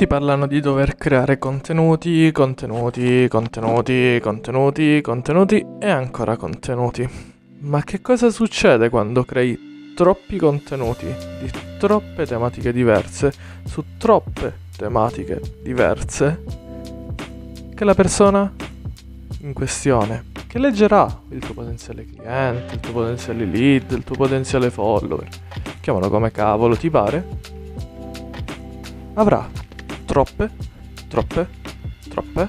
Tutti parlano di dover creare contenuti, contenuti, contenuti, contenuti, contenuti e ancora contenuti. Ma che cosa succede quando crei troppi contenuti di troppe tematiche diverse su troppe tematiche diverse? Che la persona in questione, che leggerà il tuo potenziale cliente, il tuo potenziale lead, il tuo potenziale follower, chiamalo come cavolo ti pare, avrà troppe, troppe, troppe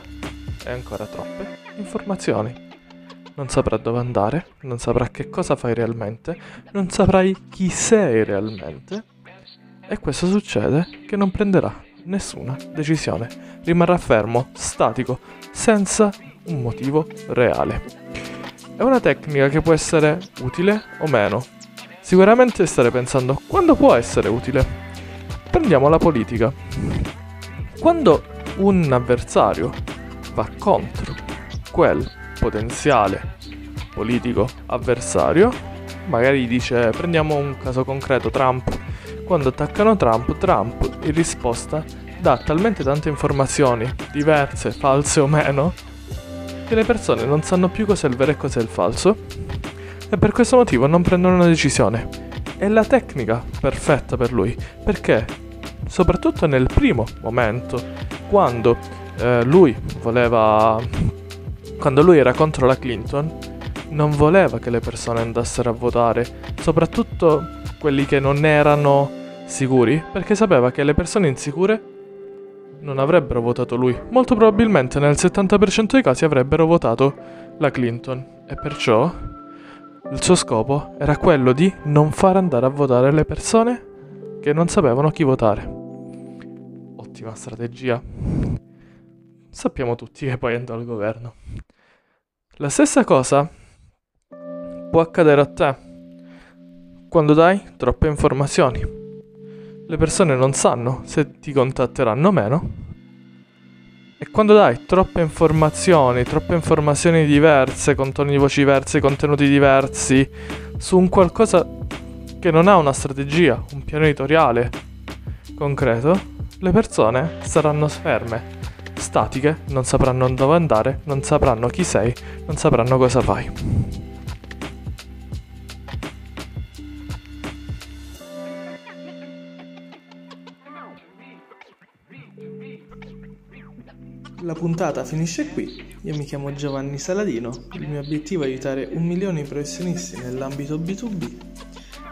e ancora troppe informazioni. Non saprà dove andare, non saprà che cosa fai realmente, non saprai chi sei realmente e questo succede che non prenderà nessuna decisione, rimarrà fermo, statico, senza un motivo reale. È una tecnica che può essere utile o meno. Sicuramente stare pensando quando può essere utile. Prendiamo la politica. Quando un avversario va contro quel potenziale politico avversario, magari dice prendiamo un caso concreto Trump, quando attaccano Trump, Trump in risposta dà talmente tante informazioni, diverse, false o meno, che le persone non sanno più cos'è il vero e cos'è il falso e per questo motivo non prendono una decisione. È la tecnica perfetta per lui, perché soprattutto nel primo momento, quando eh, lui voleva... quando lui era contro la Clinton, non voleva che le persone andassero a votare, soprattutto quelli che non erano sicuri, perché sapeva che le persone insicure non avrebbero votato lui. Molto probabilmente nel 70% dei casi avrebbero votato la Clinton e perciò il suo scopo era quello di non far andare a votare le persone che non sapevano chi votare. Ottima strategia. Sappiamo tutti che poi andò al governo. La stessa cosa può accadere a te quando dai troppe informazioni le persone non sanno se ti contatteranno o meno. E quando dai troppe informazioni, troppe informazioni diverse, con toni di voci diversi, contenuti diversi, su un qualcosa che non ha una strategia, un piano editoriale concreto, le persone saranno ferme, statiche, non sapranno dove andare, non sapranno chi sei, non sapranno cosa fai. La puntata finisce qui. Io mi chiamo Giovanni Saladino. Il mio obiettivo è aiutare un milione di professionisti nell'ambito B2B.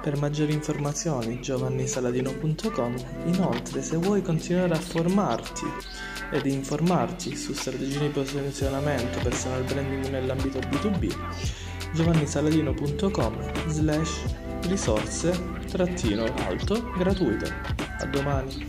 Per maggiori informazioni giovannisaladino.com. Inoltre, se vuoi continuare a formarti ed informarti su strategie di posizionamento, personal branding nell'ambito B2B, giovannisaladino.com slash risorse trattino alto gratuite. A domani.